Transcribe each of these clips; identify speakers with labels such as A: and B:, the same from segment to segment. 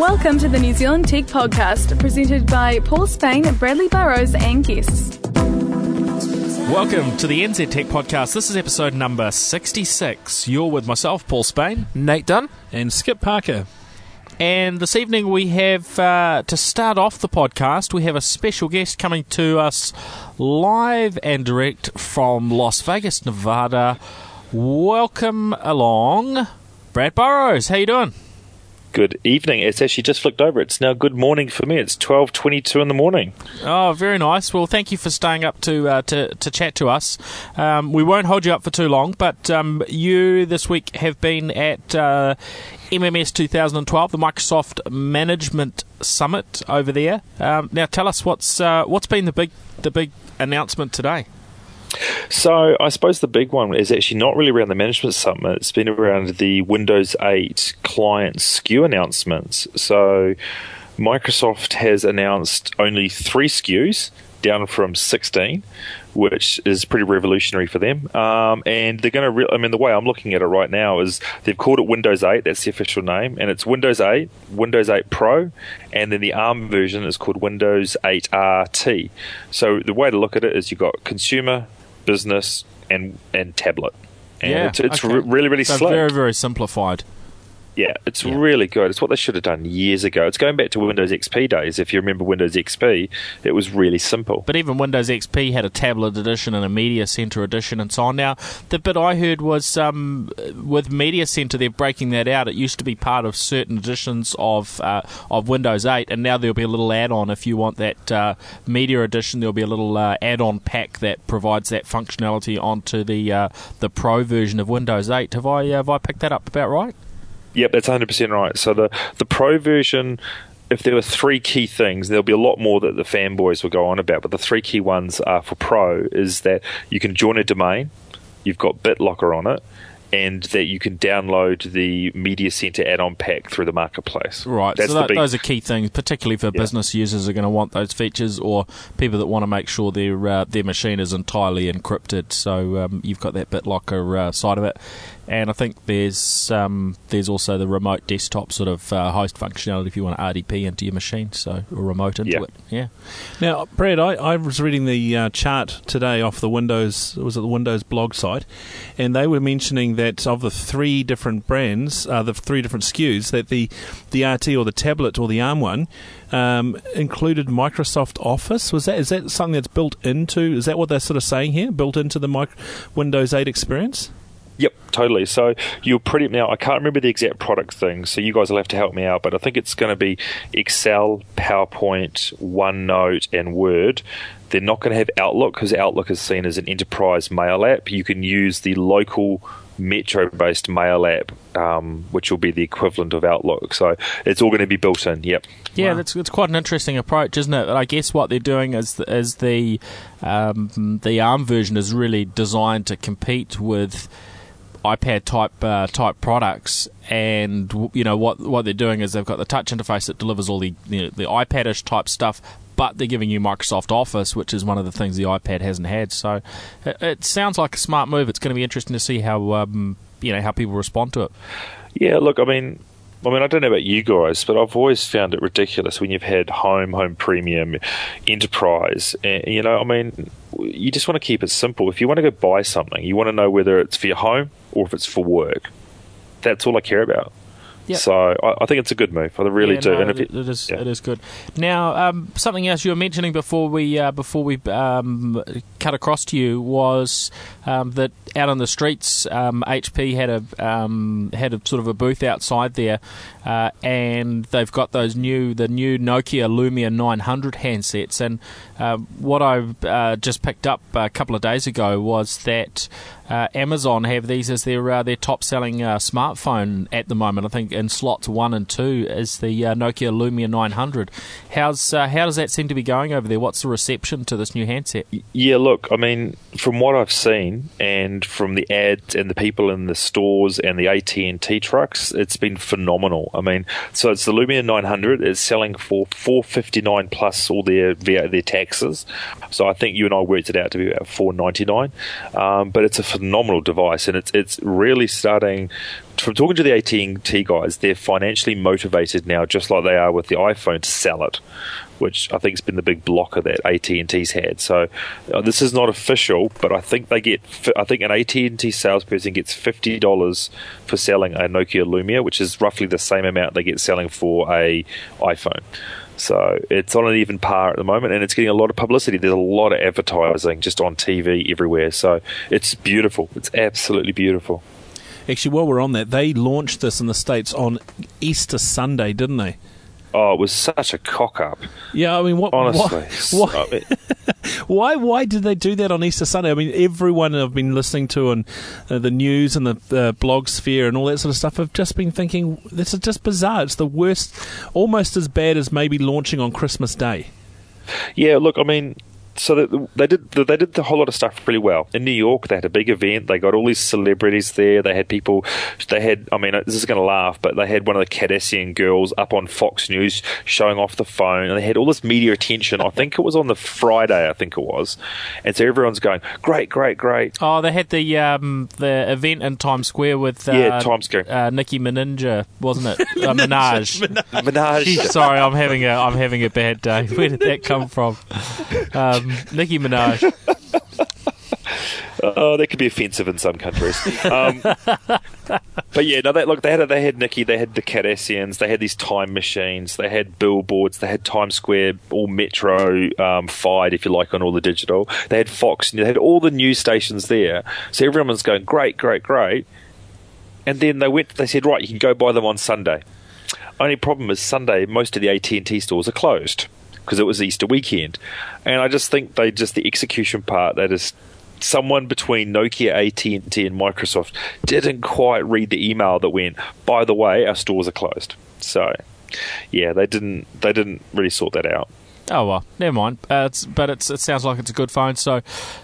A: Welcome to the New Zealand Tech Podcast, presented by Paul Spain, Bradley Burrows, and guests.
B: Welcome to the NZ Tech Podcast. This is episode number 66. You're with myself, Paul Spain,
C: Nate Dunn.
D: and Skip Parker.
B: and this evening we have, uh, to start off the podcast, we have a special guest coming to us live and direct from Las Vegas, Nevada. Welcome along, Brad Burrows. How you doing?
C: Good evening. It's actually just flicked over. It's now good morning for me. It's twelve twenty-two in the morning.
B: Oh, very nice. Well, thank you for staying up to uh, to, to chat to us. Um, we won't hold you up for too long, but um, you this week have been at uh, MMS 2012, the Microsoft Management Summit over there. Um, now, tell us what's uh, what's been the big the big announcement today.
C: So I suppose the big one is actually not really around the management summit. It's been around the Windows 8 client SKU announcements. So Microsoft has announced only three SKUs, down from 16, which is pretty revolutionary for them. Um, and they're going to, re- I mean, the way I'm looking at it right now is they've called it Windows 8. That's the official name, and it's Windows 8, Windows 8 Pro, and then the ARM version is called Windows 8 RT. So the way to look at it is you've got consumer, business, and and tablet. And
B: yeah,
C: it's, it's
B: okay.
C: re- really, really
B: So
C: slick.
B: very very simplified.
C: Yeah, it's
B: Yeah.
C: really good. It's what they should have done years ago. It's going back to Windows XP days. If you remember Windows XP, it was really simple.
B: But even Windows XP had a tablet edition and a Media Center edition and so on. Now, the bit I heard was um, with Media Center, they're breaking that out. It used to be part of certain editions of uh, of Windows 8, and now there'll be a little add-on if you want that uh, Media edition. There'll be a little uh, add-on pack that provides that functionality onto the uh, the Pro version of Windows 8. Have I have I picked that up about right?
C: Yep, that's 100% right. So the, the Pro version, if there were three key things, there'll be a lot more that the fanboys will go on about, but the three key ones are for Pro is that you can join a domain, you've got BitLocker on it, and that you can download the Media Center add-on pack through the marketplace.
B: Right,
C: That's
B: so that,
C: big,
B: those are key things, particularly for
C: Yeah.
B: business users who are going to want those features, or people that want to make sure their uh, their machine is entirely encrypted. So um, you've got that BitLocker uh, side of it, and I think there's um, there's also the remote desktop sort of uh, host functionality if you want RDP into your machine, so or remote into
C: Yeah.
B: it. Yeah,
D: Now, Brad, I, I was reading the uh, chart today off the Windows, was it the Windows blog site, and they were mentioning that of the three different brands, uh, the three different SKUs, that the the RT or the tablet or the ARM one um, included Microsoft Office. Was that is that something that's built into? Is that what they're sort of saying here? Built into the mic- Windows 8 experience?
C: Yep, totally. So you're pretty now. I can't remember the exact product thing, so you guys will have to help me out. But I think it's going to be Excel, PowerPoint, OneNote, and Word. They're not going to have Outlook because Outlook is seen as an enterprise mail app. You can use the local Metro-based mail app, um, which will be the equivalent of Outlook. So it's all going to be built in. Yep.
B: yeah, that's it's quite an interesting approach, isn't it? I guess what they're doing is the, is the um, the ARM version is really designed to compete with iPad type uh, type products, and you know what what they're doing is they've got the touch interface that delivers all the you know, the iPadish type stuff, but they're giving you Microsoft Office, which is one of the things the iPad hasn't had. So it, it sounds like a smart move. It's going to be interesting to see how um, you know how people respond to it.
C: Yeah, look, I mean, I mean, I don't know about you guys, but I've always found it ridiculous when you've had home, home premium, enterprise. And, you know, I mean, you just want to keep it simple. If you want to go buy something, you want to know whether it's for your home or if it's for work. That's all I care about.
B: Yep.
C: So I, I think it's a good move. I really
B: Yeah,
C: do.
B: no,
C: and
B: it,
C: it
B: is
C: yeah.
B: it is good. Now, um, something else you were mentioning before we uh, before we um, cut across to you was um, that out on the streets, um, HP had a um, had a sort of a booth outside there, uh, and they've got those new the new Nokia Lumia 900 handsets. And uh, what I uh, just picked up a couple of days ago was that. Uh, Amazon have these as their uh, their top selling uh, smartphone at the moment. I think in slots one and two is the uh, Nokia Lumia 900. How's uh, how does that seem to be going over there? What's the reception to this new handset?
C: Yeah, look, I mean, from what I've seen and from the ads and the people in the stores and the AT and T trucks, it's been phenomenal. I mean, so it's the Lumia 900. It's selling for 459 plus all their their taxes. So I think you and I worked it out to be about 499. Um, but it's a phenomenal device, and it's it's really starting. From talking to the AT and T guys, they're financially motivated now, just like they are with the iPhone, to sell it, which I think has been the big blocker that AT and T's had. So uh, this is not official, but I think they get. I think an AT and T salesperson gets fifty dollars for selling a Nokia Lumia, which is roughly the same amount they get selling for a iPhone. So it's on an even par at the moment, and it's getting a lot of publicity. There's a lot of advertising just on TV everywhere. So it's beautiful. It's absolutely beautiful.
D: Actually, while we're on that, they launched this in the States on Easter Sunday, didn't they?
C: Oh, it was such a cock up.
D: Yeah, I mean, what?
C: Honestly,
D: why, why, why, why did they do that on Easter Sunday? I mean, everyone I've been listening to on uh, the news and the uh, blog sphere and all that sort of stuff have just been thinking this is just bizarre. It's the worst, almost as bad as maybe launching on Christmas Day.
C: Yeah, look, I mean, so they did they did the whole lot of stuff really well in New York. They had a big event. They got all these celebrities there. They had people. They had. I mean, this is going to laugh, but they had one of the Kardashian girls up on Fox News showing off the phone, and they had all this media attention. I think it was on the Friday. I think it was, and so everyone's going, "Great, great, great!"
B: Oh, they had the um, the event in Times Square with uh,
C: yeah, Times Square.
B: Uh, Nicki Minaj, wasn't it? uh, Minaj.
C: Minaj.
B: Sorry, I'm having a I'm having a bad day. Where did that come from? Um, Nicki Minaj.
C: Oh, that could be offensive in some countries. Um, but yeah, no, that look, they had they had Nicki, they had the Kardashians, they had these time machines, they had billboards, they had Times Square, all Metro um, fired, if you like, on all the digital. They had Fox, they had all the news stations there. So everyone was going great, great, great. And then they went. They said, right, you can go buy them on Sunday. Only problem is Sunday, most of the AT and T stores are closed because it was Easter weekend. And I just think they just the execution part that is someone between Nokia, AT&T, and Microsoft didn't quite read the email that went. By the way, our stores are closed. So, yeah, they didn't they didn't really sort that out.
B: Oh well, never mind. Uh, it's, but it's, it sounds like it's a good phone, so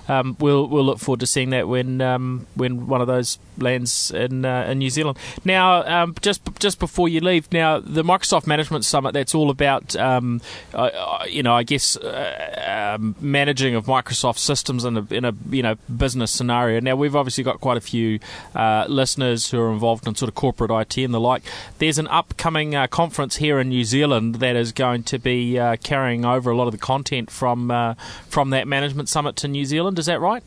B: um, we'll we'll look forward to seeing that when um, when one of those lands in uh, in New Zealand. Now, um, just just before you leave, now the Microsoft Management Summit that's all about um, uh, you know I guess uh, um, managing of Microsoft systems in a in a you know business scenario. Now we've obviously got quite a few uh, listeners who are involved in sort of corporate IT and the like. There's an upcoming uh, conference here in New Zealand that is going to be carrying over over a lot of the content from uh, from that management summit to New Zealand. Is that right?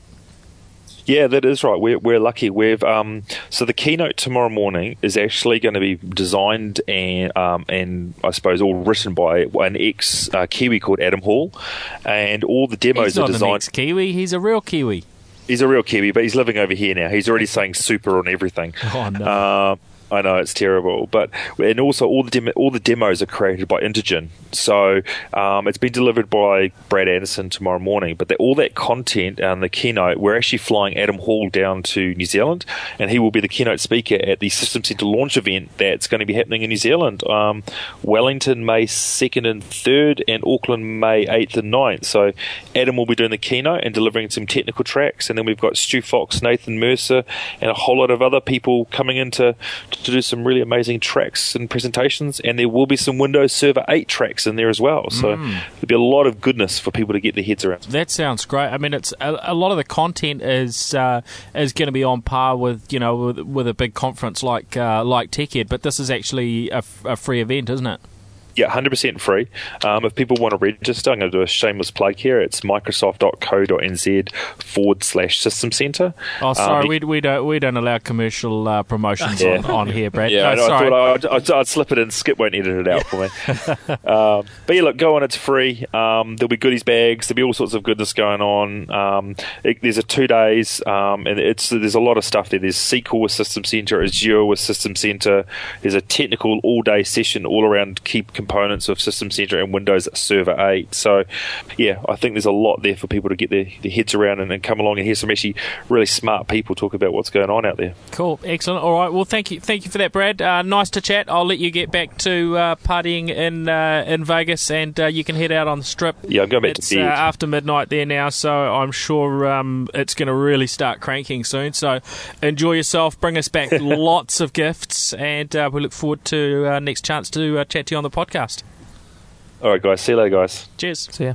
C: Yeah, that is right. We're, we're lucky. We've um, so the keynote tomorrow morning is actually going to be designed and um, and I suppose all written by an ex uh, Kiwi called Adam Hall, and all the demos are designed.
B: An Kiwi, he's a real Kiwi.
C: He's a real Kiwi, but he's living over here now. He's already saying super on everything.
B: Oh no.
C: Uh, I know it's terrible, but and also all the all the demos are created by Intergen, so um, it's been delivered by Brad Anderson tomorrow morning. But the, all that content and the keynote, we're actually flying Adam Hall down to New Zealand, and he will be the keynote speaker at the System Centre launch event that's going to be happening in New Zealand, um, Wellington May second and third, and Auckland May eighth and 9th. So Adam will be doing the keynote and delivering some technical tracks, and then we've got Stu Fox, Nathan Mercer, and a whole lot of other people coming into to do some really amazing tracks and presentations, and there will be some Windows Server 8 tracks in there as well. So mm. there'll be a lot of goodness for people to get their heads around.
B: That sounds great. I mean, it's a, a lot of the content is uh, is going to be on par with you know with, with a big conference like uh, like TechEd, but this is actually a, a free event, isn't it?
C: Yeah, 100% free. Um, if people want to register, I'm going to do a shameless plug here. It's microsoft.co.nz forward slash system center.
B: Oh, sorry, um, we, we, don't, we don't allow commercial uh, promotions yeah. on, on, here, Brad.
C: Yeah,
B: no,
C: I, I thought I'd, I'd, slip it in. Skip won't edit it out for me. um, but yeah, look, go on. It's free. Um, there'll be goodies bags. There'll be all sorts of goodness going on. Um, it, there's a two days, um, and it's there's a lot of stuff there. There's SQL with System Center, Azure with System Center. There's a technical all day session all around key components of System Center and Windows Server 8. So, yeah, I think there's a lot there for people to get their, their heads around and, and, come along and hear some actually really smart people talk about what's going on out there.
B: Cool, excellent. All right, well, thank you, thank you for that, Brad. Uh, nice to chat. I'll let you get back to uh, partying in uh, in Vegas, and uh, you can head out on the strip.
C: Yeah, I'm going back
B: it's,
C: to bed
B: uh, after midnight there now, so I'm sure um, it's going to really start cranking soon. So enjoy yourself. Bring us back lots of gifts, and uh, we look forward to our next chance to chat to you on the podcast.
C: All right, guys. See you later, guys.
B: Cheers.
E: See ya.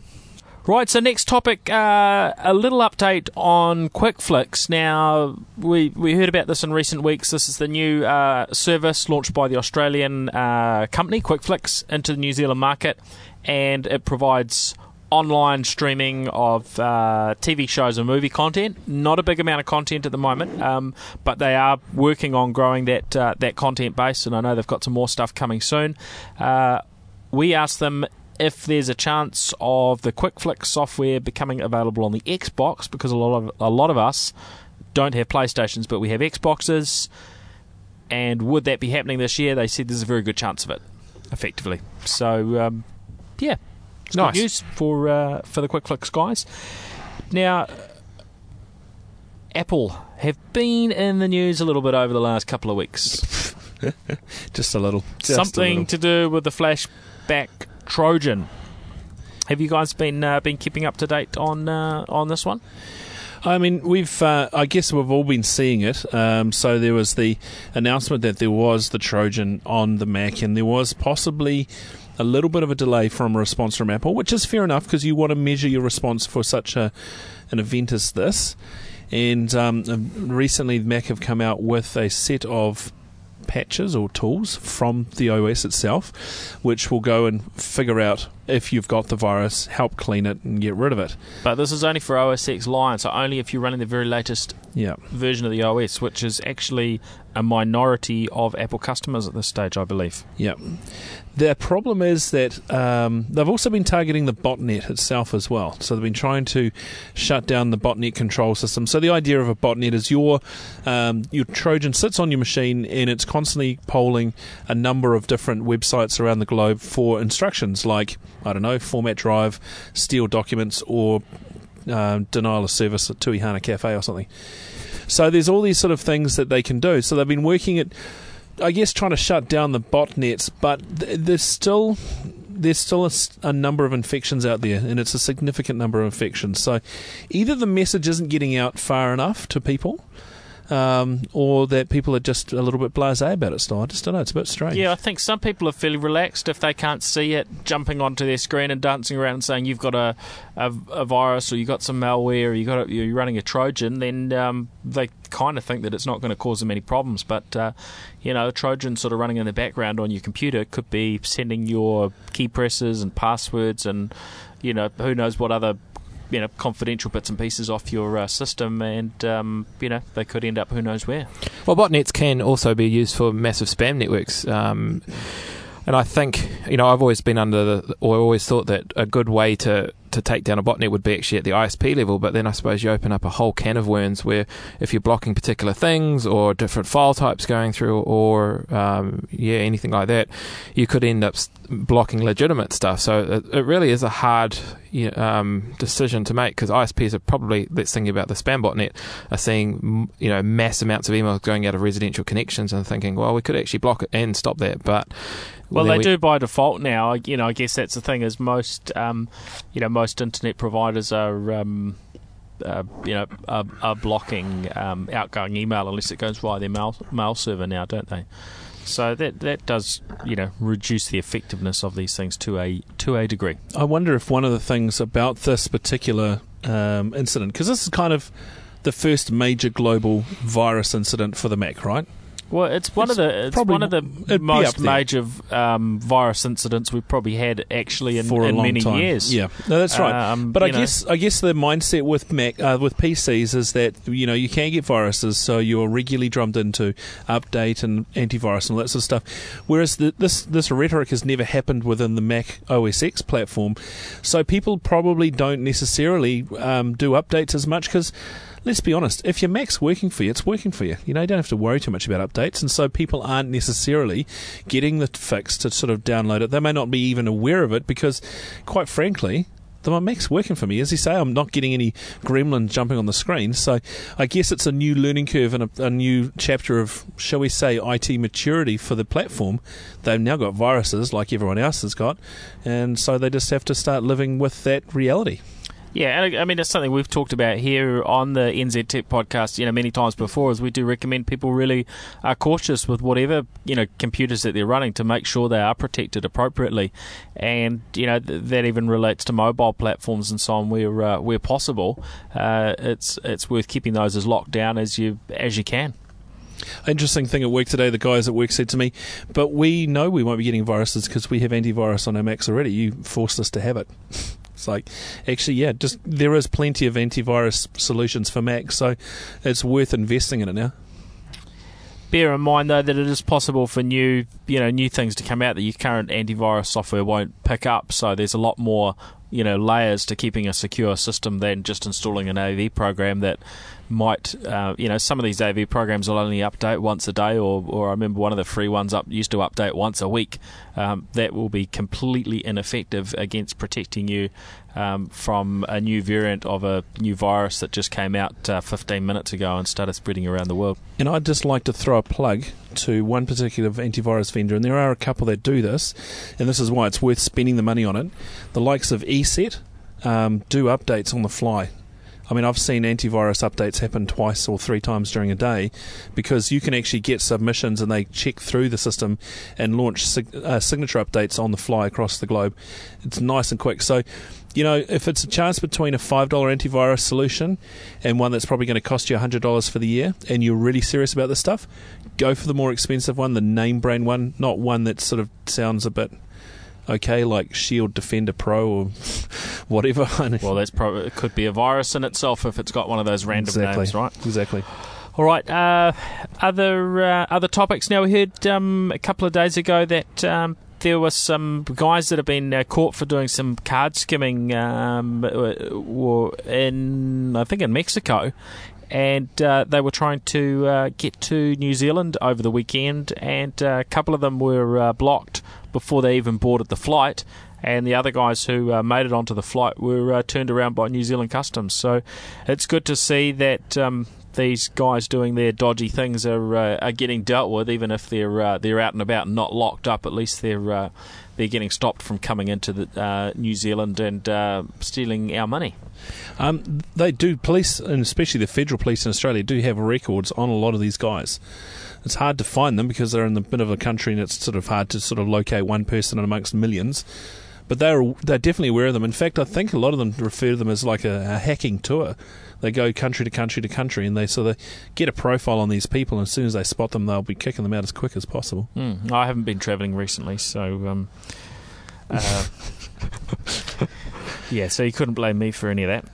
B: Right, so next topic, uh, a little update on QuickFlix. Now, we we heard about this in recent weeks. This is the new uh, service launched by the Australian uh, company QuickFlix into the New Zealand market, and it provides online streaming of uh, TV shows and movie content. Not a big amount of content at the moment, um, but they are working on growing that uh, that content base, and I know they've got some more stuff coming soon. Uh, we asked them if there's a chance of the QuickFlix software becoming available on the Xbox, because a lot of a lot of us don't have PlayStations, but we have Xboxes, and would that be happening this year? They said there's a very good chance of it, effectively. So, um, yeah, it's
E: Nice.
B: good news for uh, for the QuickFlix guys. Now, Apple have been in the news a little bit over the last couple of weeks.
D: Just a little. Just a
B: Something
D: little.
B: to do with the flashback Trojan. Have you guys been uh, been keeping up to date on uh, on this one?
D: I mean, we've. Uh, I guess we've all been seeing it. Um, so there was the announcement that there was the Trojan on the Mac, and there was possibly a little bit of a delay from a response from Apple, which is fair enough because you want to measure your response for such a an event as this. And um, recently, Mac have come out with a set of patches or tools from the OS itself, which will go and figure out if you've got the virus, help clean it, and get rid of it.
B: But this is only for OS X Lion, so only if you're running the very latest
D: Yeah.
B: version of the OS, which is actually a minority of Apple customers at this stage, I believe.
D: Yeah. The problem is that um, they've also been targeting the botnet itself as well. So they've been trying to shut down the botnet control system. So the idea of a botnet is your um, your Trojan sits on your machine and it's constantly polling a number of different websites around the globe for instructions like I don't know format drive, steal documents, or um, denial of service at Tui Hana Cafe or something. So there's all these sort of things that they can do. So they've been working at I guess trying to shut down the botnets, but th- there's still there's still a, a number of infections out there, and it's a significant number of infections. So either the message isn't getting out far enough to people, um, or that people are just a little bit blasé about it. Still, I just don't know. It's a bit strange.
B: Yeah, I think some people are fairly relaxed if they can't see it, jumping onto their screen and dancing around and saying you've got a, a, a virus or you've got some malware or you got a, you're running a Trojan, then um, they kind of think that it's not going to cause them any problems. But uh, you know, a Trojan sort of running in the background on your computer could be sending your key presses and passwords and you know who knows what other you know confidential bits and pieces off your uh, system, and um, you know they could end up who knows where.
E: Well, botnets can also be used for massive spam networks. Um, and I think, you know, I've always been under the, or always thought that a good way to, to take down a botnet would be actually at the ISP level. But then I suppose you open up a whole can of worms where if you're blocking particular things or different file types going through or, um, yeah, anything like that, you could end up blocking legitimate stuff. So it, it really is a hard um, decision to make because ISPs are probably, let's think about the spam botnet, are seeing, you know, mass amounts of emails going out of residential connections and thinking, well, we could actually block it and stop that. But
B: Well, they
E: we-
B: do by default now. You know, I guess that's the thing is most, um, you know, most internet providers are, um, uh, you know, are, are blocking um, outgoing email unless it goes via their mail mail server now, don't they? So that that does, you know, reduce the effectiveness of these things to a to a degree.
D: I wonder if one of the things about this particular um, incident, because this is kind of the first major global virus incident for the Mac, right?
B: Well, it's one
D: It's
B: of the it's
D: probably-
B: one of the most major um, virus incidents we've probably had actually in,
D: for
B: in many
D: time.
B: years.
D: Yeah, no, that's right.
B: Um,
D: But I
B: know.
D: guess I guess the mindset with Mac uh, with PCs is that you know you can get viruses, so you're regularly drummed into update and antivirus and all that sort of stuff. Whereas the, this this rhetoric has never happened within the Mac OS X platform, so people probably don't necessarily um, do updates as much because. Let's be honest, if your Mac's working for you, it's working for you. You know, you don't have to worry too much about updates, and so people aren't necessarily getting the fix to sort of download it. They may not be even aware of it because, quite frankly, my Mac's working for me. As you say, I'm not getting any gremlin jumping on the screen. So I guess it's a new learning curve and a, a new chapter of, shall we say, IT maturity for the platform. They've now got viruses like everyone else has got, and so they just have to start living with that reality.
B: Yeah, and I I mean it's something we've talked about here on the NZ Tech podcast, you know, many times before. Is we do recommend people really are cautious with whatever you know computers that they're running to make sure they are protected appropriately, and you know th- that even relates to mobile platforms and so on, where uh, where possible, uh, it's it's worth keeping those as locked down as you as you can.
D: Interesting thing at work today, the guys at work said to me, but we know we won't be getting viruses because we have antivirus on our Macs already. You forced us to have it. It's like, actually, yeah, just there is plenty of antivirus solutions for Mac, so it's worth investing in it now.
B: Bear in mind though that it is possible for new you know new things to come out that your current antivirus software won't pick up. So there's a lot more you know layers to keeping a secure system than just installing an AV program that might uh, you know some of these AV programs will only update once a day or, or I remember one of the free ones up used to update once a week um, that will be completely ineffective against protecting you um, from a new variant of a new virus that just came out uh, 15 minutes ago and started spreading around the world.
D: And I'd just like to throw a plug to one particular antivirus vendor, and there are a couple that do this, and this is why it's worth spending the money on it. The likes of ESET um, do updates on the fly. I mean, I've seen antivirus updates happen twice or three times during a day because you can actually get submissions and they check through the system and launch sig- uh, signature updates on the fly across the globe. It's nice and quick. So, you know, if it's a chance between a $5 antivirus solution and one that's probably going to cost you $100 for the year and you're really serious about this stuff, go for the more expensive one, the name brand one, not one that sort of sounds a bit okay, like Shield Defender Pro or whatever.
B: Well, that's probably it could be a virus in itself if it's got one of those random
D: exactly.
B: names, right?
D: Exactly.
B: All right. Uh, other uh, other topics. Now we heard um, a couple of days ago that um, there were some guys that have been uh, caught for doing some card skimming um, in I think in Mexico. And uh, they were trying to uh, get to New Zealand over the weekend, and uh, a couple of them were uh, blocked before they even boarded the flight. And the other guys who uh, made it onto the flight were uh, turned around by New Zealand Customs. So it's good to see that um, these guys doing their dodgy things are uh, are getting dealt with, even if they're uh, they're out and about and not locked up. At least they're uh, they're getting stopped from coming into the, uh, New Zealand and uh, stealing our money.
D: Um, they do. Police, and especially the federal police in Australia, do have records on a lot of these guys. It's hard to find them because they're in the bit of a country, and it's sort of hard to sort of locate one person amongst millions. But they're they're definitely aware of them. In fact, I think a lot of them refer to them as like a, a hacking tour. They go country to country to country, and they so they get a profile on these people. And as soon as they spot them, they'll be kicking them out as quick as possible.
B: Mm, I haven't been travelling recently, so um, uh, yeah, so you couldn't blame me for any of that.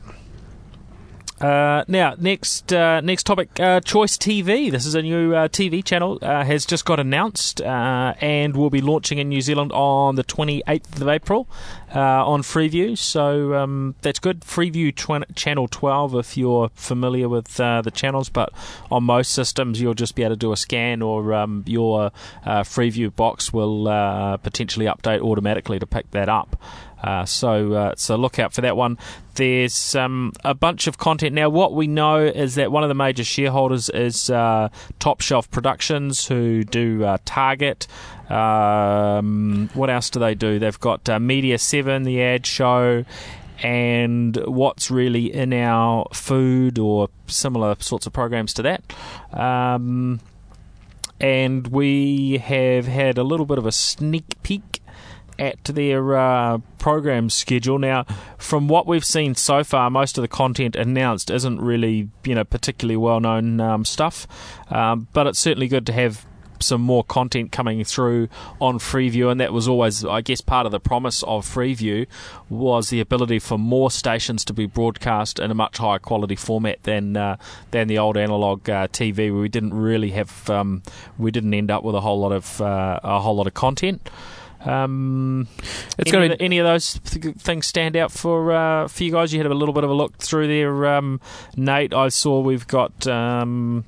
B: Uh, now, next uh, next topic, uh, Choice TV. This is a new uh, TV channel, uh, has just got announced uh, and will be launching in New Zealand on the 28th of April on Freeview. So um, that's good. Freeview tw- Channel 12 if you're familiar with the channels, but on most systems you'll just be able to do a scan or um, your Freeview box will potentially update automatically to pick that up. Uh, so uh, so look out for that one. There's um, a bunch of content now. What we know is that one of the major shareholders is uh, Top Shelf Productions, who do uh, Target. Um, what else do they do? They've got uh, Media Seven, the ad show. And what's really in our food or similar sorts of programs to that. Um, and we have had a little bit of a sneak peek at their uh, program schedule. Now, from what we've seen so far, most of the content announced isn't really, you know, particularly well-known um, stuff. Um, but it's certainly good to have some more content coming through on Freeview, and that was always, I guess, part of the promise of Freeview was the ability for more stations to be broadcast in a much higher quality format than uh, than the old analog uh, TV, where we didn't really have, um, we didn't end up with a whole lot of uh, a whole lot of content. Um,
E: It's
B: any,
E: gonna
B: of
E: be-
B: any of those th- things stand out for uh, for you guys? You had a little bit of a look through there, um, Nate. I saw we've got um,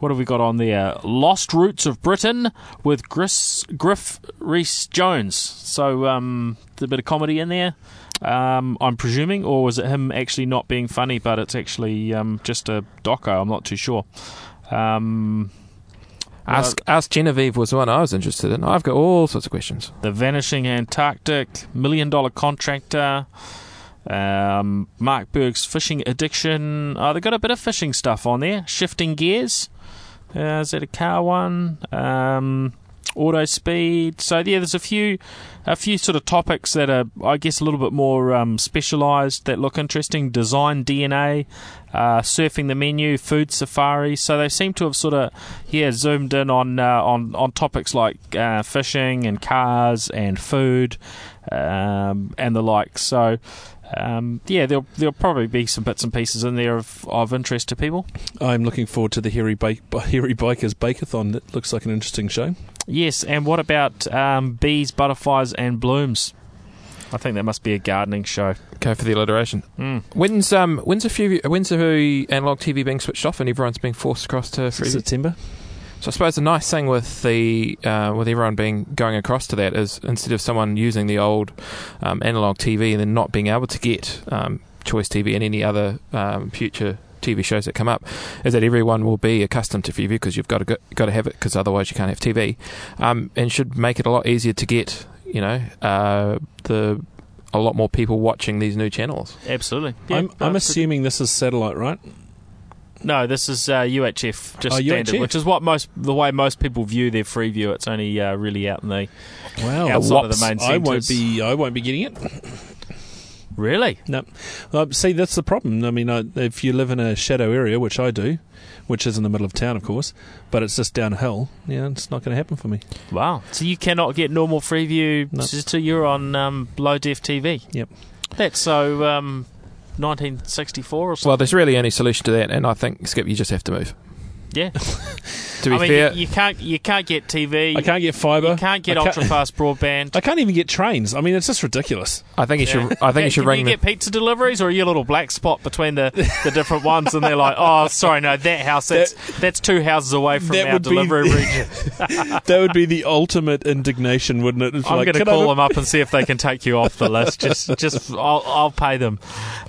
B: what have we got on there? Lost Roots of Britain with Gris, Griff Rhys Jones. So um, there's a bit of comedy in there. Um, I'm presuming, or was it him actually not being funny, but it's actually um, just a doco? I'm not too sure. Um,
E: Ask Ask Genevieve was the one I was interested in. I've got all sorts of questions.
B: The Vanishing Antarctic, Million Dollar Contractor, Um, Mark Berg's fishing addiction. Oh, they've got a bit of fishing stuff on there. Shifting gears. Uh, is that a car one? Um, auto speed. So yeah, there's a few, a few sort of topics that are, I guess, a little bit more um, specialised that look interesting. Design DNA, uh, surfing the menu, food safari. So they seem to have sort of yeah zoomed in on uh, on on topics like uh, fishing and cars and food um, and the like. So. Um, yeah, there'll there'll probably be some bits and pieces in there of, of interest to people.
D: I'm looking forward to the Hairy, Bake, Hairy Bikers Bakeathon. That looks like an interesting show.
B: Yes, and what about um, bees, butterflies, and blooms? I think that must be a gardening show.
E: Go for the alliteration.
B: Mm.
E: When's um when's a few when's the analog TV being switched off and everyone's being forced across to free?
D: September.
E: So I suppose the nice thing with the uh, with everyone being going across to that is instead of someone using the old um, analog TV and then not being able to get um, choice TV and any other um, future TV shows that come up, is that everyone will be accustomed to Freeview because you've got to go, got to have it because otherwise you can't have TV, um, and should make it a lot easier to get you know uh, the a lot more people watching these new channels.
B: Absolutely.
D: I'm, I'm assuming this is satellite, right?
B: No, this is uh, UHF, just
D: Oh,
B: standard,
D: UHF.
B: which is what most the way most people view their free view. It's only uh, really out in the
D: Wow.
B: outside of the main
D: I won't be. I won't be getting it.
B: Really.
D: No. Uh, see, that's the problem. I mean, I, if you live in a shadow area, which I do, which is in the middle of town, of course, but it's just downhill, yeah, it's not going to happen for me.
B: Wow. So you cannot get normal free view
D: No.
B: until you're on um, low def TV.
D: Yep.
B: That's so um, 1964 or something.
E: Well, there's really only solution to that, and I think Skip, you just have to move.
B: Yeah.
E: To be
B: I mean,
E: fair,
B: you, you can't you can't get TV.
D: I can't get fibre.
B: You can't get
D: I
B: ultra fast broadband.
D: I can't even get trains. I mean, it's just ridiculous.
E: I think you
B: Yeah.
E: should. I think you should
B: Can
E: ring
B: you
E: the.
B: get pizza deliveries, or are you a little black spot between the, the different ones, and they're like, "Oh, sorry, no, that house that's that's two houses away from
D: that
B: our
D: would be-
B: delivery region."
D: that would be the ultimate indignation, wouldn't it? It's
B: I'm
D: like,
B: going to
D: can I
B: call them up and see if they can take you off the list. Just, just I'll, I'll pay them.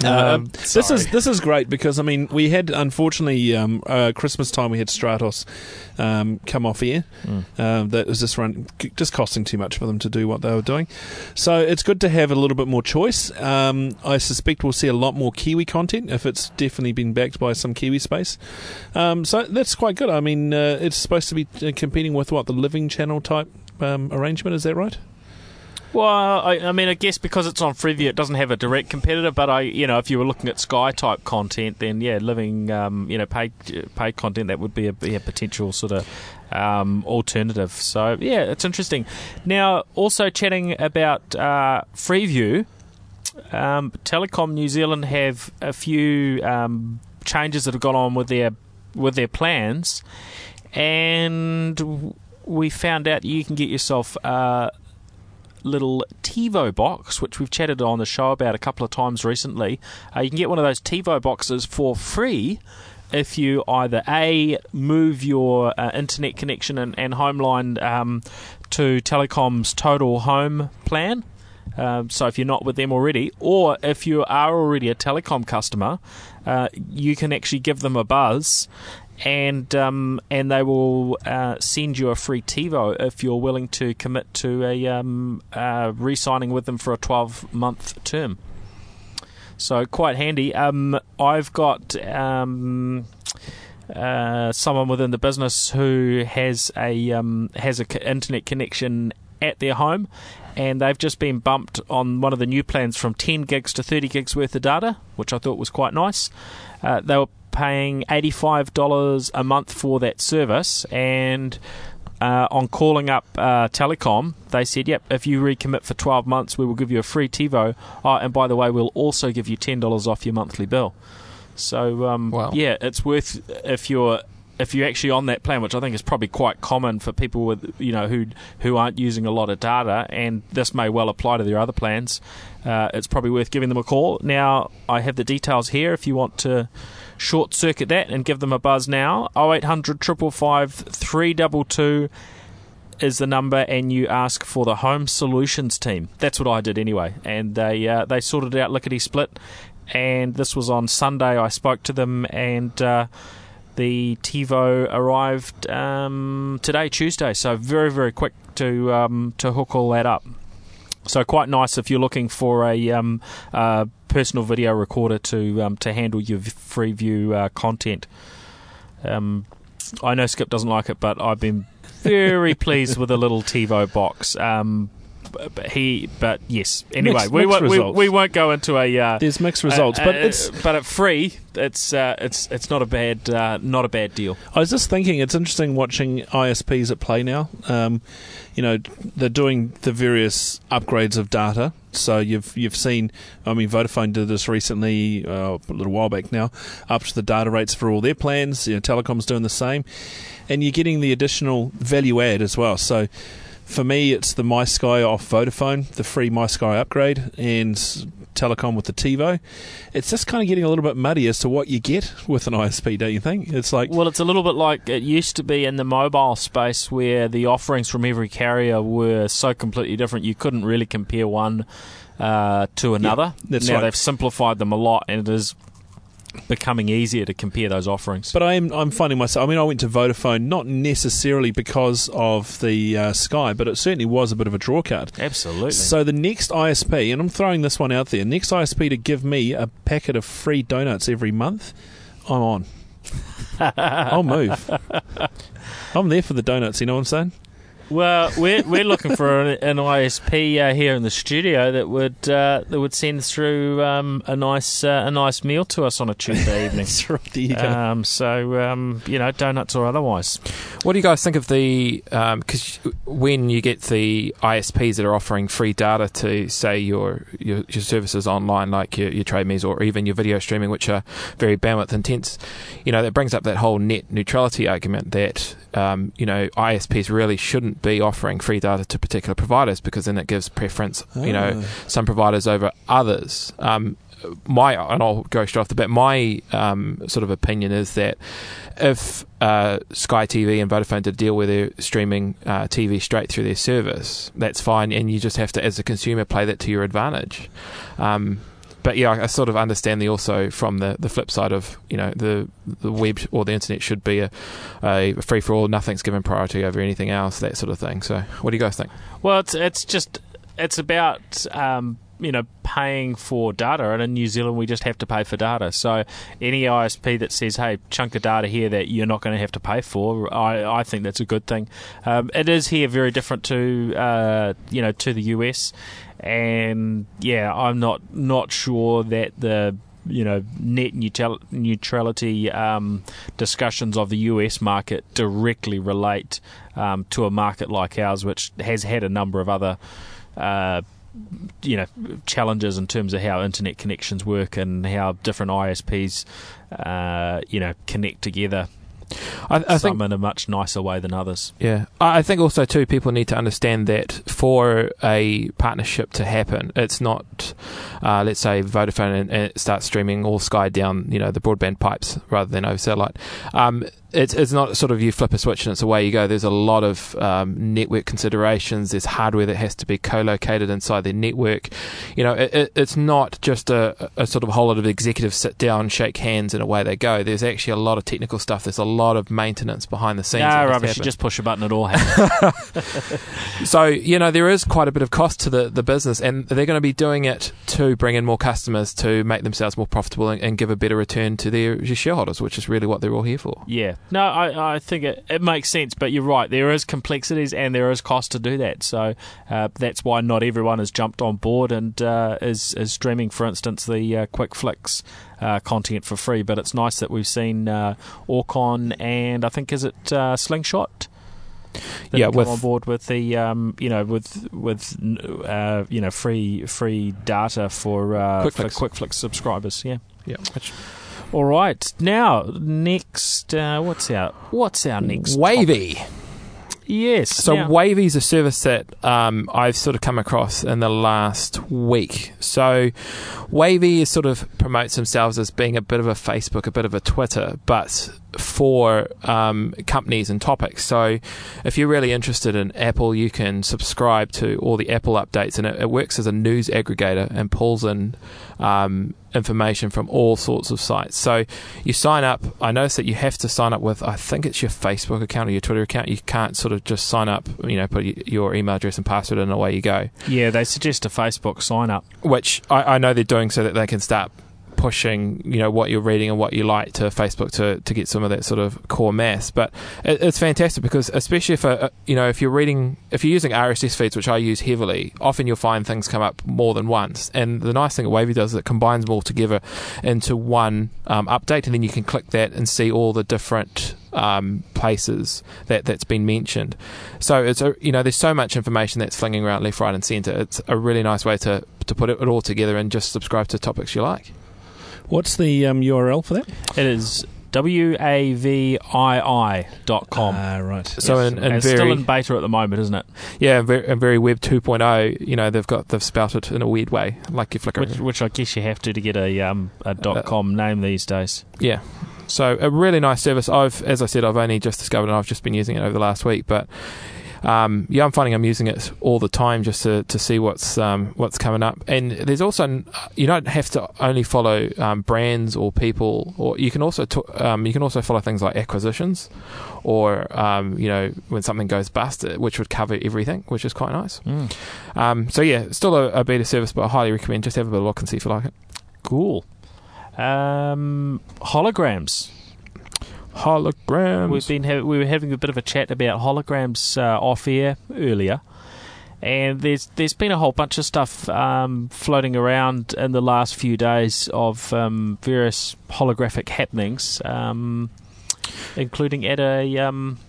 D: Um,
B: Um,
D: this is this is great because I mean we had unfortunately um, uh, Christmas time we had Stratos um, come off air.
B: Mm.
D: Um, that was just run just costing too much for them to do what they were doing. So it's good to have a little bit more choice. Um, I suspect we'll see a lot more Kiwi content if it's definitely been backed by some Kiwi space. Um, so that's quite good. I mean uh, it's supposed to be uh, competing with what the Living Channel type um, arrangement. Is that right?
B: Well, I, I mean, I guess because it's on Freeview, it doesn't have a direct competitor. But I, you know, if you were looking at Sky type content, then yeah, living, um, you know, paid paid content that would be a, be a potential sort of um, alternative. So yeah, it's interesting. Now, also chatting about uh, Freeview, um, Telecom New Zealand have a few um, changes that have gone on with their with their plans, and we found out you can get yourself. Uh, little TiVo box, which we've chatted on the show about a couple of times recently. Uh, you can get one of those TiVo boxes for free if you either A, move your uh, internet connection and, and home line um, to Telecom's total home plan. Um, so if you're not with them already, or if you are already a telecom customer, uh, you can actually give them a buzz, and um, and they will uh, send you a free TiVo if you're willing to commit to a um, uh, re-signing with them for a 12 month term. So quite handy. Um, I've got um, uh, someone within the business who has a um, has a internet connection at their home, and they've just been bumped on one of the new plans from 10 gigs to 30 gigs worth of data, which I thought was quite nice. Uh, they were paying $85 a month for that service, and uh, on calling up uh, Telecom, they said, "Yep, if you recommit for 12 months, we will give you a free TiVo. Oh, and by the way, we'll also give you $10 off your monthly bill." So, um,
E: Wow.
B: yeah, it's worth if you're if you're actually on that plan, which I think is probably quite common for people with you know who who aren't using a lot of data, and this may well apply to their other plans. Uh, it's probably worth giving them a call. Now, I have the details here if you want to short circuit that and give them a buzz now. 0800 555 322 is the number, and you ask for the Home Solutions team. That's what I did anyway, and they uh, they sorted out lickety split. And this was on Sunday. I spoke to them, and uh, the TiVo arrived um, today, Tuesday. So very very quick to um, to hook all that up. So quite nice if you're looking for a um, uh, personal video recorder to um, to handle your Freeview uh, content. Um, I know Skip doesn't like it, but I've been very pleased with a little TiVo box. Um, but he, but yes. Anyway,
D: Mixed-
B: we,
D: mixed
B: won't, we, we won't go into a. Uh,
D: There's mixed results,
B: uh,
D: but
B: uh,
D: it's.
B: but at free, it's uh, it's it's not a bad uh, not a bad deal.
D: I was just thinking, it's interesting watching ISPs at play now. Um, you know, they're doing the various upgrades of data. So you've you've seen, I mean, Vodafone did this recently, uh, a little while back now, up to the data rates for all their plans. You know, Telecom's doing the same, and you're getting the additional value add as well. So. For me, it's the MySky off Vodafone, the free MySky upgrade, and Telecom with the TiVo. It's just kind of getting a little bit muddy as to what you get with an ISP, don't you think? It's like
B: Well, it's a little bit like it used to be in the mobile space where the offerings from every carrier were so completely different you couldn't really compare one uh, to another.
D: that's
B: now
D: right.
B: they've simplified them a lot, and it is becoming easier to compare those offerings.
D: But I'm I'm finding myself. I mean, I went to Vodafone not necessarily because of the uh, Sky, but it certainly was a bit of a draw card.
B: Absolutely.
D: So the next ISP, and I'm throwing this one out there, next ISP to give me a packet of free donuts every month, I'm on. I'll move. I'm there for the donuts. You know what I'm saying?
B: Well, we're we're looking for an, an ISP uh, here in the studio that would uh, that would send through um, a nice uh, a nice meal to us on a Tuesday evening.
D: That's right. There you go.
B: Um, so um, you know, donuts or otherwise.
E: What do you guys think of the? Because when you get the ISPs that are offering free data to say your your, your services online, like your, your trade me's or even your video streaming, which are very bandwidth intense, you know that brings up that whole net neutrality argument that um, you know ISPs really shouldn't be offering free data to particular providers because then it gives preference, you know, some providers over others. Um, my and I'll go straight off the bat. My um, sort of opinion is that if uh, Sky TV and Vodafone did deal they're streaming uh, TV straight through their service, that's fine, and you just have to, as a consumer, play that to your advantage. Um, but yeah, I, I sort of understand the also from the, the flip side of you know the the web or the internet should be a, a free for all, nothing's given priority over anything else, that sort of thing. So, what do you guys think?
B: Well, it's it's just it's about um, you know paying for data, and in New Zealand we just have to pay for data. So any ISP that says, "Hey, chunk of data here that you're not going to have to pay for," I, I think that's a good thing. Um, it is here very different to uh, you know to the US, and yeah, I'm not not sure that the you know net neutral- neutrality um, discussions of the US market directly relate um, to a market like ours, which has had a number of other. Uh, you know challenges in terms of how internet connections work and how different ISPs uh, you know connect together.
E: I, I
B: some
E: think
B: in a much nicer way than others.
E: Yeah, I think also too people need to understand that for a partnership to happen, it's not, uh, let's say Vodafone and, and it starts streaming all Sky down, you know, the broadband pipes rather than over satellite. Um, it's it's not sort of you flip a switch and it's away you go. There's a lot of um, network considerations. There's hardware that has to be co-located inside their network. You know, it, it, it's not just a, a sort of whole lot of executives sit down, shake hands, and away they go. There's actually a lot of technical stuff. There's a lot of maintenance behind the scenes.
B: Ah,
E: has
B: rubbish! You just push a button, it all happens.
E: So you know there is quite a bit of cost to the, the business, and they're going to be doing it to bring in more customers to make themselves more profitable and, and give a better return to their shareholders, which is really what they're all here for.
B: yeah, no, I, I think it, it makes sense, but you're right. There is complexities and there is cost to do that. So uh, that's why not everyone has jumped on board and uh, is is streaming, for instance, the uh, QuickFlix. Uh, content for free, but it's nice that we've seen uh, Orcon and I think is it uh, Slingshot
E: Yeah,
B: come
E: with-
B: on board with the um, you know with with uh, you know free free data for uh,
E: Quick
B: for
E: Flicks.
B: QuickFlix subscribers. Yeah.
E: Yeah, which,
B: All right. Now next, uh, what's our what's our next
E: Wavii.
B: topic? Yes.
E: So
B: now-
E: Wavii is a service that um, I've sort of come across in the last week. So Wavii is sort of promotes themselves as being a bit of a Facebook, a bit of a Twitter, but for um, companies and topics. So, if you're really interested in Apple, you can subscribe to all the Apple updates, and it, it works as a news aggregator and pulls in um, information from all sorts of sites. So, you sign up. I notice that you have to sign up with, I think it's your Facebook account or your Twitter account. You can't sort of just sign up, you know, put your email address and password, and away you go.
B: Yeah, they suggest a Facebook sign up,
E: which I, I know they're doing so that they can start pushing you know what you're reading and what you like to Facebook to, to get some of that sort of core mass. But it, it's fantastic because especially if a, you know if you're reading if you're using RSS feeds, which I use heavily, often you'll find things come up more than once. And the nice thing that Wavii does is it combines them all together into one um, update, and then you can click that and see all the different um, places that that's been mentioned. So it's a, you know there's so much information that's flinging around left, right, and centre. It's a really nice way to to put it all together and just subscribe to topics you like.
D: What's the um, URL for that?
B: It is wavii.com.
D: Ah, right.
E: So
B: Yes.
E: in, in
B: And it's
E: very
B: still in beta at the moment, isn't it?
E: yeah, in very, in very Web 2.0, you know they've got they've spelt it in a weird way, like you Flickr.
B: Which, which I guess you have to to get a um a
E: Uh,
B: .com name these days.
E: Yeah. So a really nice service. I've, as I said, I've only just discovered it. I've just been using it over the last week, but um, yeah, I'm finding I'm using it all the time just to, to see what's um, what's coming up. And there's also you don't have to only follow um, brands or people, or you can also t- um, you can also follow things like acquisitions, or um, you know when something goes bust, uh, which would cover everything, which is quite nice. Um, so yeah, still a, a beta service, but I highly recommend just have a bit of a look and see if you like it.
B: Cool. Um, holograms.
E: Holograms.
B: We've been ha- we were having a bit of a chat about holograms uh, off air earlier, and there's there's been a whole bunch of stuff um, floating around in the last few days of um, various holographic happenings, um, including at a um,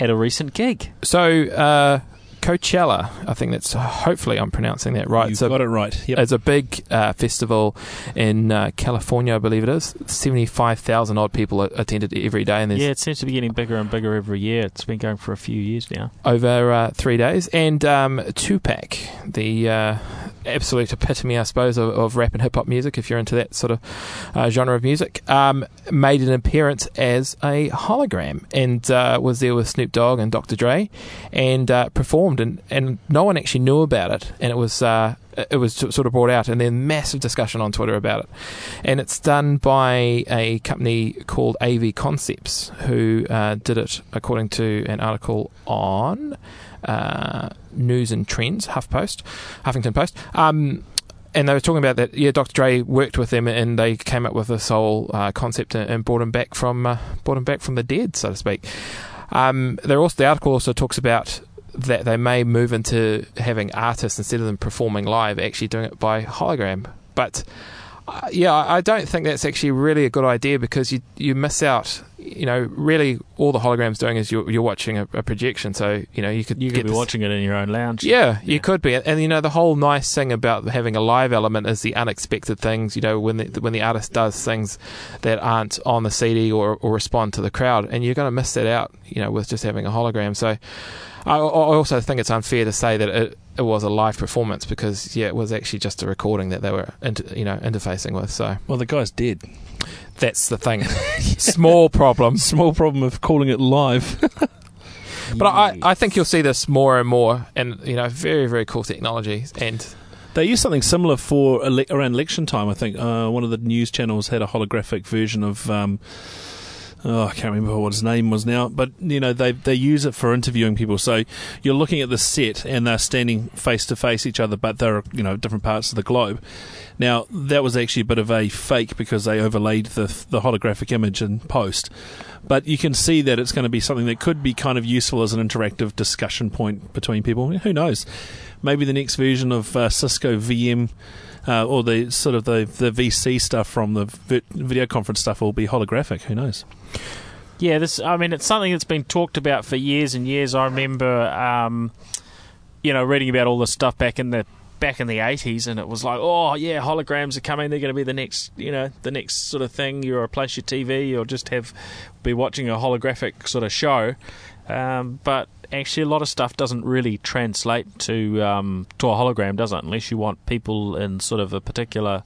B: at a recent gig.
E: So, uh, Coachella, I think that's hopefully I'm pronouncing that right.
D: You've
E: a,
D: got it right. Yep.
E: it's a big uh, festival in uh, California, I believe it is. 75,000 odd people attended every day, and
B: Yeah, it seems to be getting bigger and bigger every year. It's been going for a few years now.
E: over uh, three days. And um, Tupac, the uh, absolute epitome, I suppose, of, of rap and hip hop music, if you're into that sort of uh, genre of music, um, made an appearance as a hologram and uh, was there with Snoop Dogg and Dr. Dre and uh, performed. And, and no one actually knew about it. And it was. Uh, it was sort of brought out, and then massive discussion on Twitter about it. And it's done by a company called AV Concepts, who uh, did it according to an article on uh, News and Trends, HuffPost, Huffington Post. Um, and they were talking about that. Yeah, Dr. Dre worked with them, and they came up with this whole uh, concept and, and brought him back from uh, brought him back from the dead, so to speak. Um, also the article also talks about that they may move into having artists instead of them performing live, actually doing it by hologram. But uh, yeah, I don't think that's actually really a good idea because you you miss out. You know, really, all the holograms doing is you're, you're watching a, a projection. So you know, you could
B: You could be
E: this-
B: watching it in your own lounge.
E: yeah, you could be, and you know the whole nice thing about having a live element is the unexpected things. You know when the when the artist does things that aren't on the CD or or respond to the crowd, and you're going to miss that out. You know with just having a hologram. So I, I also think it's unfair to say that it, it was a live performance because yeah, it was actually just a recording that they were inter, you know interfacing with. So
D: well, the guy's dead.
E: that's the thing. Small problem.
D: Small problem of calling it live.
E: But I, I think you'll see this more and more, and you know, very very cool technology. And
D: They used something similar for ele- around election time. I think uh, one of the news channels had a holographic version of. Um, oh, I can't remember what his name was now, but you know they they use it for interviewing people. So you're looking at the set and they're standing face to face each other, but they're you know different parts of the globe. Now that was actually a bit of a fake because they overlaid the the holographic image in post. But you can see that it's going to be something that could be kind of useful as an interactive discussion point between people. Who knows? Maybe the next version of uh, Cisco VM uh, or the sort of the, the VC stuff from the vi- video conference stuff will be holographic. Who knows?
B: Yeah, this. I mean, it's something that's been talked about for years and years. I remember, um, you know, reading about all this stuff back in the back in the eighties, and it was like, oh yeah, holograms are coming. They're going to be the next, you know, the next sort of thing. You replace your TV, or just have be watching a holographic sort of show. Um, but actually, a lot of stuff doesn't really translate to um, to a hologram, does it? Unless you want people in sort of a particular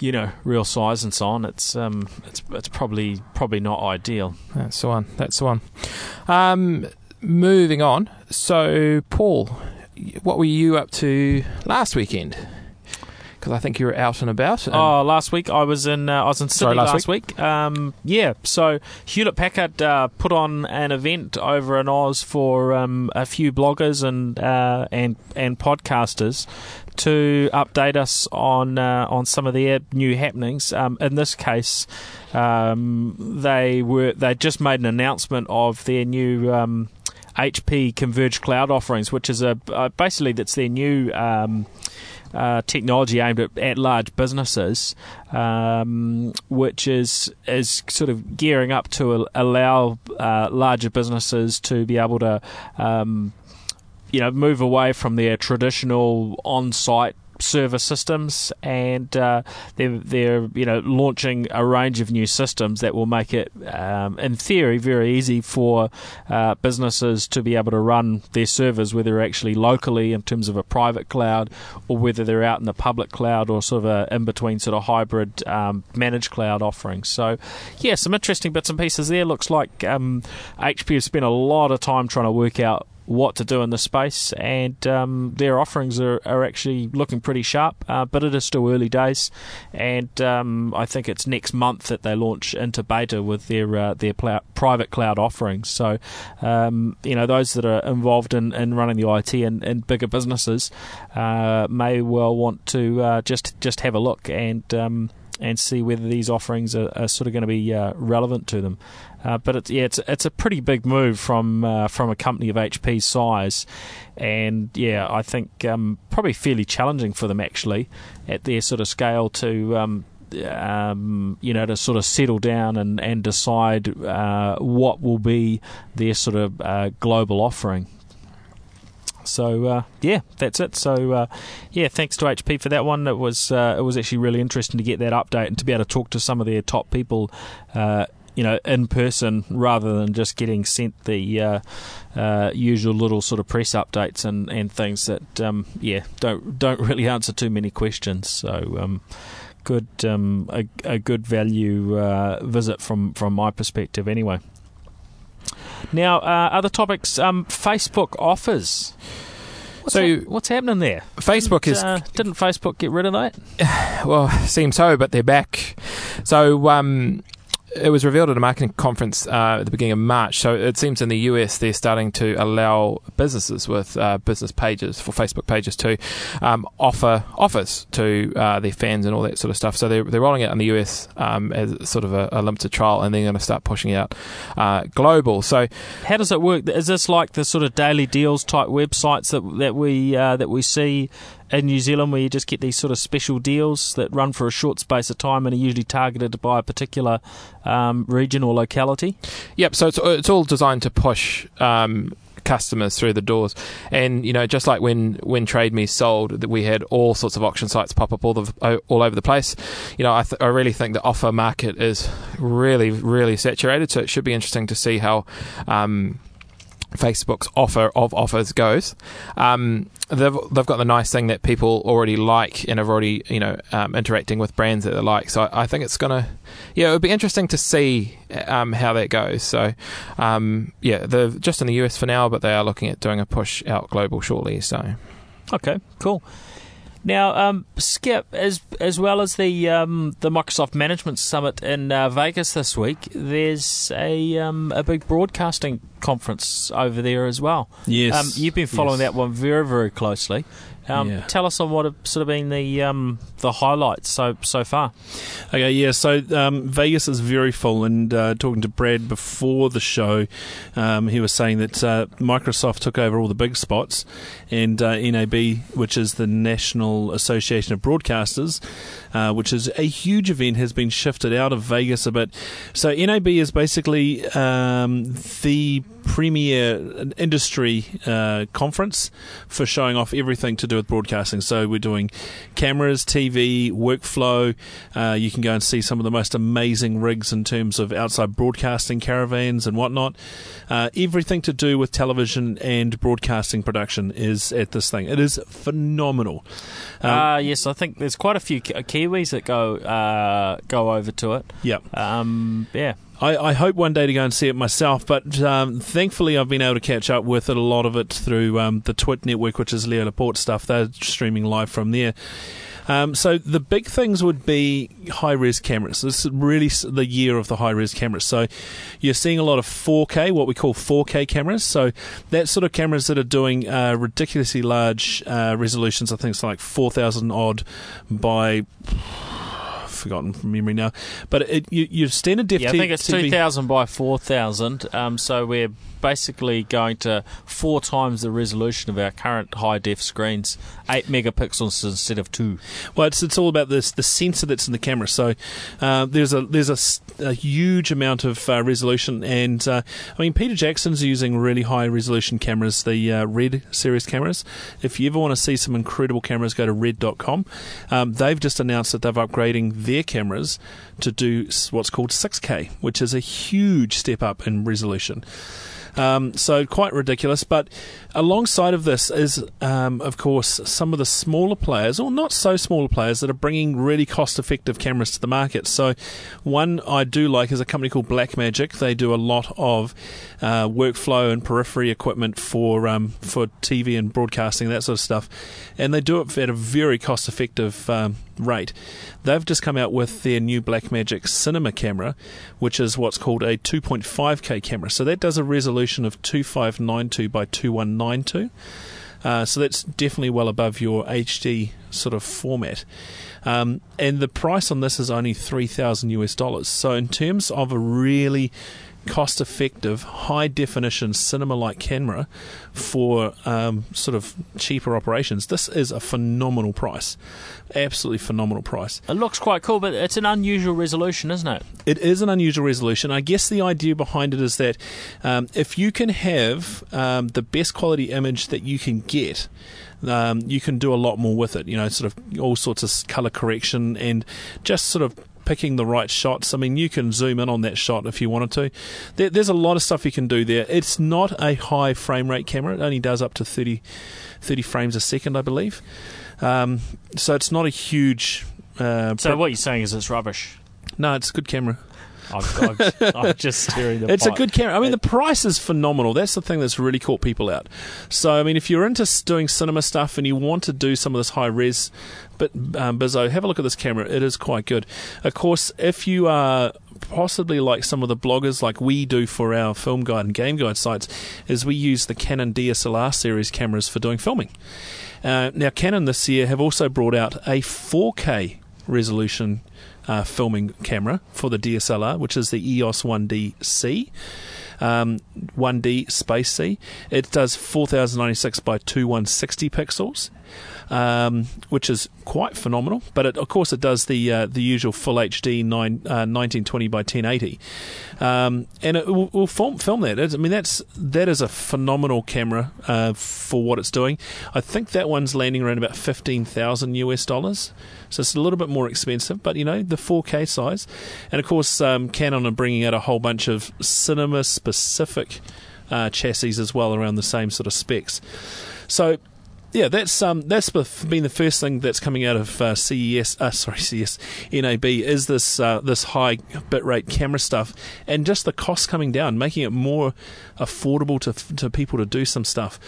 B: you know real size and so on, it's um, it's it's probably probably not ideal.
E: That's the one. That's the one. Um, moving on. So, Paul, what were you up to last weekend? Because I think you were out and about. And
B: Oh, last week I was in uh, I was in Sydney
E: Sorry, last
B: last, week. Um, yeah, so Hewlett Packard uh, put on an event over in Oz for um, a few bloggers and uh, and and podcasters to update us on uh, on some of their new happenings. Um, in this case, um, they were they just made an announcement of their new. Um, HP Converged Cloud offerings, which is a uh, basically that's their new um, uh, technology aimed at, at large businesses, um, which is is sort of gearing up to al- allow uh, larger businesses to be able to, um, you know, move away from their traditional on-site server systems, and uh, they're they're you know launching a range of new systems that will make it, um, in theory, very easy for uh, businesses to be able to run their servers, whether actually locally in terms of a private cloud, or whether they're out in the public cloud, or sort of a in between sort of hybrid um, managed cloud offerings. So, yeah, some interesting bits and pieces there. Looks like um, HP has spent a lot of time trying to work out what to do in the space, and um, their offerings are, are actually looking pretty sharp. Uh, but it is still early days, and um, I think it's next month that they launch into beta with their uh, their pl- private cloud offerings. So, um, you know, those that are involved in, in running the IT in, in bigger businesses uh, may well want to uh, just just have a look and. And see whether these offerings are, are sort of going to be uh, relevant to them. Uh, but it's yeah, it's it's a pretty big move from uh, from a company of HP's size, and yeah, I think um, probably fairly challenging for them actually at their sort of scale to. Um, um, you know, to sort of settle down and and decide uh, what will be their sort of uh, global offering. So uh, yeah, that's it. So uh, yeah, thanks to HP for that one. It was uh, it was actually really interesting to get that update and to be able to talk to some of their top people. Uh, you know, in person rather than just getting sent the uh, uh, usual little sort of press updates and, and things that um, yeah don't don't really answer too many questions. So um, good um, a, a good value visit from from my perspective anyway. Now, uh, other topics. Um, Facebook offers. What's,
E: So-
B: what's happening there?
E: Facebook is
B: Uh, didn't Facebook get rid of that?
E: well, seems so, but they're back. So um, it was revealed at a marketing conference uh, at the beginning of March. So it seems in the US they're starting to allow businesses with uh, business pages for Facebook pages to um, offer offers to uh, their fans and all that sort of stuff. So they're, they're rolling it in the US um, as sort of a, a limited trial, and they're going to start pushing it out uh, global. So
B: How does it work? Is this like the sort of daily deals type websites that that we uh, that we see in New Zealand, where you just get these sort of special deals that run for a short space of time and are usually targeted by a particular um, region or locality?
E: Yep. So it's it's all designed to push. Um, customers through the doors and you know just like when when Trade Me sold that we had all sorts of auction sites pop up all the all over the place you know I, th- I really think the offer market is really really saturated so it should be interesting to see how um, Facebook's offer of offers goes. Um, they've they've got the nice thing that people already like and are already you know um, interacting with brands that they like. So I, I think it's gonna yeah it would be interesting to see um, how that goes. So um, yeah they're just in the US for now, but they are looking at doing a push out global shortly. So
B: Okay, cool. Now, um, Skip, as as well as the um, the Microsoft Management Summit in uh, Vegas this week, there's a um, a big broadcasting conference over there as well.
D: Yes.
B: Um, you've been following
D: yes.
B: that one very very closely. Um,
D: Yeah.
B: Tell us on what have sort of been the um, the highlights so so far.
D: Okay, yeah. So um, Vegas is very full, and uh, talking to Brad before the show, um, he was saying that uh, Microsoft took over all the big spots, and uh, NAB, which is the National Association of Broadcasters, uh, which is a huge event, has been shifted out of Vegas a bit. So NAB is basically um, the premier industry uh, conference for showing off everything to do with broadcasting. So we're doing cameras, TV, workflow. Uh, you can go and see some of the most amazing rigs in terms of outside broadcasting caravans and whatnot. Uh, everything to do with television and broadcasting production is at this thing. It is phenomenal. Um,
B: Uh, yes, I think there's quite a few Ki- Kiwis that go uh, go over to it.
D: Yep.
B: Um, yeah.
D: I, I hope one day to go and see it myself, but um, thankfully I've been able to catch up with it, a lot of it through um, the TWiT network, which is Leo Laporte stuff. They're streaming live from there. Um, so the big things would be high res cameras. This is really the year of the high res cameras. So you're seeing a lot of 4K, what we call 4K cameras. So that sort of cameras that are doing uh, ridiculously large uh, resolutions. I think it's like 4,000 odd by. Forgotten from memory now, but it, you, your standard def
B: Yeah, I think it's
D: TV
B: 2,000 by 4,000. Um, so we're basically going to four times the resolution of our current high def screens, 8 megapixels instead of 2.
D: Well, it's it's all about this the sensor that's in the camera. So uh, there's a there's a a, huge amount of uh, resolution, and uh, I mean Peter Jackson's using really high resolution cameras, the uh, Red series cameras. If you ever want to see some incredible cameras, go to red.com. Um, they've just announced that they're upgrading their cameras to do what's called 6K, which is a huge step up in resolution. Um, so quite ridiculous. But alongside of this is, um, of course, some of the smaller players, or not so smaller players, that are bringing really cost-effective cameras to the market. So one I do like is a company called Blackmagic. They do a lot of uh, workflow and periphery equipment for um, for TV and broadcasting that sort of stuff, and they do it at a very cost-effective rate. They've just come out with their new Blackmagic Cinema camera, which is what's called a 2.5K camera. So that does a resolution of 2592 by 2192. Uh, so that's definitely well above your HD sort of format. Um, and the price on this is only 3000 US dollars. So, in terms of a really cost effective, high definition cinema like camera for um, sort of cheaper operations, this is a phenomenal price. Absolutely phenomenal price.
B: It looks quite cool, but it's an unusual resolution, isn't it?
D: It is an unusual resolution. I guess the idea behind it is that um, if you can have um, the best quality image that you can get, um, you can do a lot more with it. You know, sort of all sorts of color correction and just sort of picking the right shots. I mean, you can zoom in on that shot if you wanted to. There, there's a lot of stuff you can do there. It's not a high frame rate camera. It only does up to 30, 30 frames a second, I believe. Um, so it's not a huge. Uh,
B: So
D: pro-
B: what you're saying is it's rubbish.
D: no, it's a good camera.
B: I'm, I'm, I'm just steering the
D: It's a good camera. I mean, the price is phenomenal. That's the thing that's really caught people out. So, I mean, if you're into doing cinema stuff and you want to do some of this high res bit um, bizzo, have a look at this camera. It is quite good. Of course, if you are possibly like some of the bloggers, like we do for our film guide and game guide sites, is we use the Canon DSLR series cameras for doing filming. Uh, now, Canon this year have also brought out a 4K resolution uh, filming camera for the DSLR, which is the EOS 1D-C. Um, 1D Space C. It does 4096 by 2160 pixels, um, which is quite phenomenal. But it, of course, it does the uh, the usual full HD nine, uh, 1920 by 1080, um, and it will, will film, film that. I mean, that's that is a phenomenal camera uh, for what it's doing. I think that one's landing around about 15,000 US dollars. So it's a little bit more expensive, but you know the 4K size, and of course um, Canon are bringing out a whole bunch of cinema-specific uh, chassis as well around the same sort of specs. So yeah, that's um that's been the first thing that's coming out of uh, CES. Uh, sorry, CES NAB is this uh, this high bitrate camera stuff, and just the cost coming down, making it more affordable to to people to do some stuff.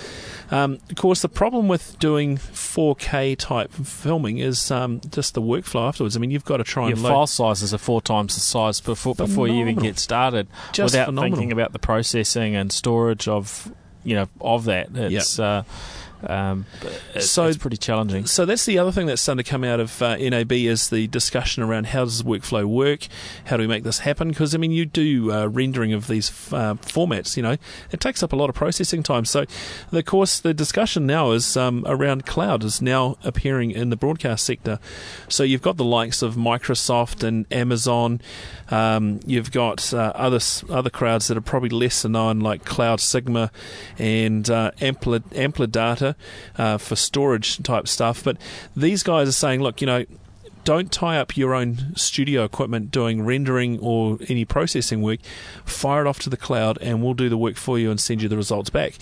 D: Um, of course, the problem with doing 4K type filming is um, just the workflow afterwards. I mean, you've got to try
B: Your
D: and load.
B: file sizes are four times the size before before you even get started,
D: Just
B: without
D: phenomenal.
B: thinking about the processing and storage of you know of that. It's uh, um, it,
D: So-
B: it's pretty challenging.
D: So that's the other thing that's starting to come out of uh, NAB is the discussion around how does the workflow work, how do we make this happen? Because I mean, you do uh, rendering of these uh, formats, you know, it takes up a lot of processing time. So, of course, the discussion now is um, around cloud is now appearing in the broadcast sector. So you've got the likes of Microsoft and Amazon. Um, you've got uh, other other crowds that are probably lesser known, like Cloud Sigma and uh, Ampli- Uh, for storage type stuff. But these guys are saying, look, you know, don't tie up your own studio equipment doing rendering or any processing work. Fire it off to the cloud, and we'll do the work for you and send you the results back.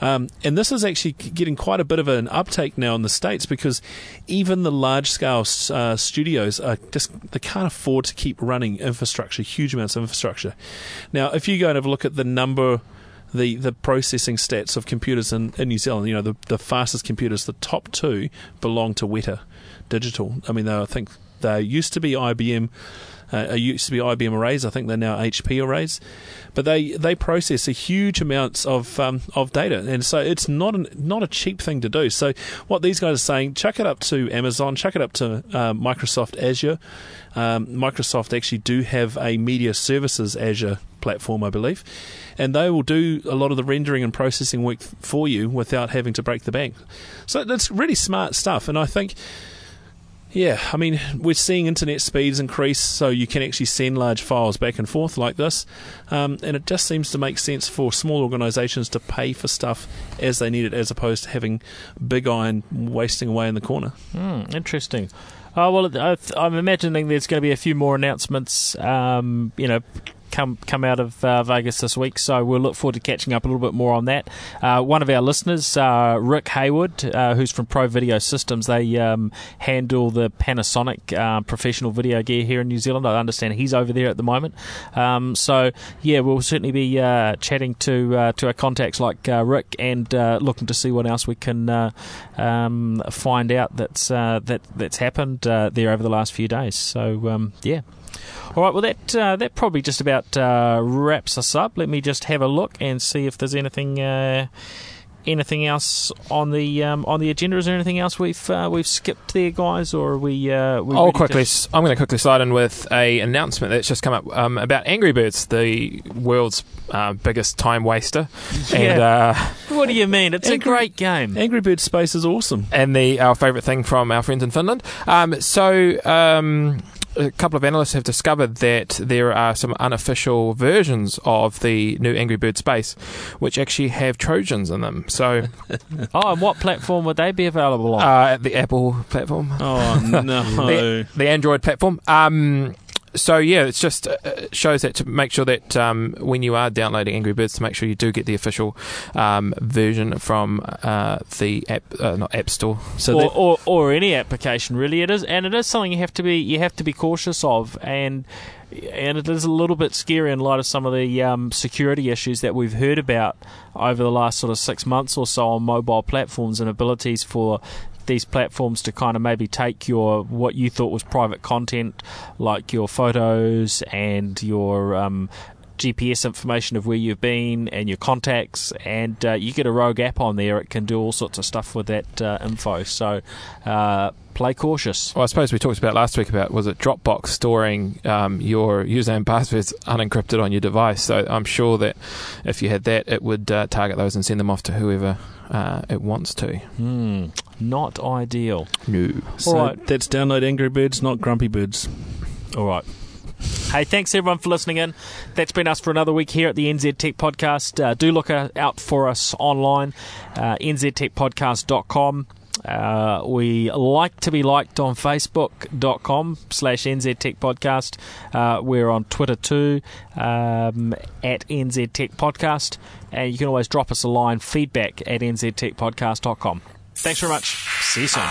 D: Um, and this is actually getting quite a bit of an uptake now in the states because even the large scale uh, studios are just they can't afford to keep running infrastructure, huge amounts of infrastructure. Now, if you go and have a look at the number the, the processing stats of computers in, in New Zealand, you know, the, the fastest computers, the top two belong to Weta Digital. I mean, they, I think they used to be IBM. Uh, it used to be IBM arrays. I think they're now HP arrays, but they, they process a huge amounts of um, of data, and so it's not an, not a cheap thing to do. So what these guys are saying, chuck it up to Amazon, chuck it up to uh, Microsoft Azure. Um, Microsoft actually do have a media services Azure platform, I believe, and they will do a lot of the rendering and processing work for you without having to break the bank. So that's really smart stuff, and I think. Yeah, I mean, we're seeing internet speeds increase, so you can actually send large files back and forth like this. Um, and it just seems to make sense for small organisations to pay for stuff as they need it, as opposed to having big iron wasting away in the corner.
B: Hmm, interesting. Oh well, I'm imagining there's going to be a few more announcements. Um, you know. Come come out of uh, Vegas this week, so we'll look forward to catching up a little bit more on that. Uh, one of our listeners, uh, Rick Hayward, uh, who's from Pro Video Systems, they um, handle the Panasonic uh, professional video gear here in New Zealand. I understand he's over there at the moment. Um, so yeah, we'll certainly be uh, chatting to to our contacts like Rick and looking to see what else we can um, find out that's that that's happened there over the last few days. So um, yeah. All right, well that uh, that probably just about uh, wraps us up. Let me just have a look and see if there's anything uh, anything else on the um, on the agenda. Is there anything else we've uh, we've skipped there, guys, or are we? Uh, we to-
E: quickly. I'm going to quickly slide in with a announcement that's just come up um, about Angry Birds, the world's uh, biggest time waster, and uh,
B: What do you mean? It's a great game.
D: Angry Birds Space is awesome.
E: and the our favourite thing from our friends in Finland. Um, so. A couple of analysts have discovered that there are some unofficial versions of the new Angry Bird Space which actually have Trojans in them. So,
B: Oh, and what platform would they be available on?
E: uh, the Apple platform.
D: Oh no!
E: the, the Android platform. Um, so yeah, it's just uh, shows that to make sure that um, when you are downloading Angry Birds, to make sure you do get the official um, version from uh, the app, uh, not App Store.
D: so
B: or, or or any application really it is and it is something you have to be you have to be cautious of and and it is a little bit scary in light of some of the um, security issues that we've heard about over the last sort of six months or so on mobile platforms and abilities for these platforms to kind of maybe take your what you thought was private content like your photos and your um, GPS information of where you've been and your contacts, and uh, you get a rogue app on there. It can do all sorts of stuff with that uh, info. So uh, play cautious.
E: Well, I suppose we talked about last week about was it Dropbox storing um, your username and passwords unencrypted on your device. So I'm sure that if you had that, it would uh, target those and send them off to whoever uh, it wants to.
B: Hmm, not ideal.
E: No.
D: so
B: all right.
D: that's download Angry Birds, not Grumpy Birds.
B: All right. Hey, thanks everyone for listening in. That's been us for another week here at the NZ Tech Podcast. Uh, do look uh, out for us online, uh, nztechpodcast.com. Uh, we like to be liked on facebook.com slash NZ Tech Podcast. Uh, we're on Twitter too, um, at NZ Tech Podcast. And you can always drop us a line, feedback at nztechpodcast.com. Thanks very much. See you soon.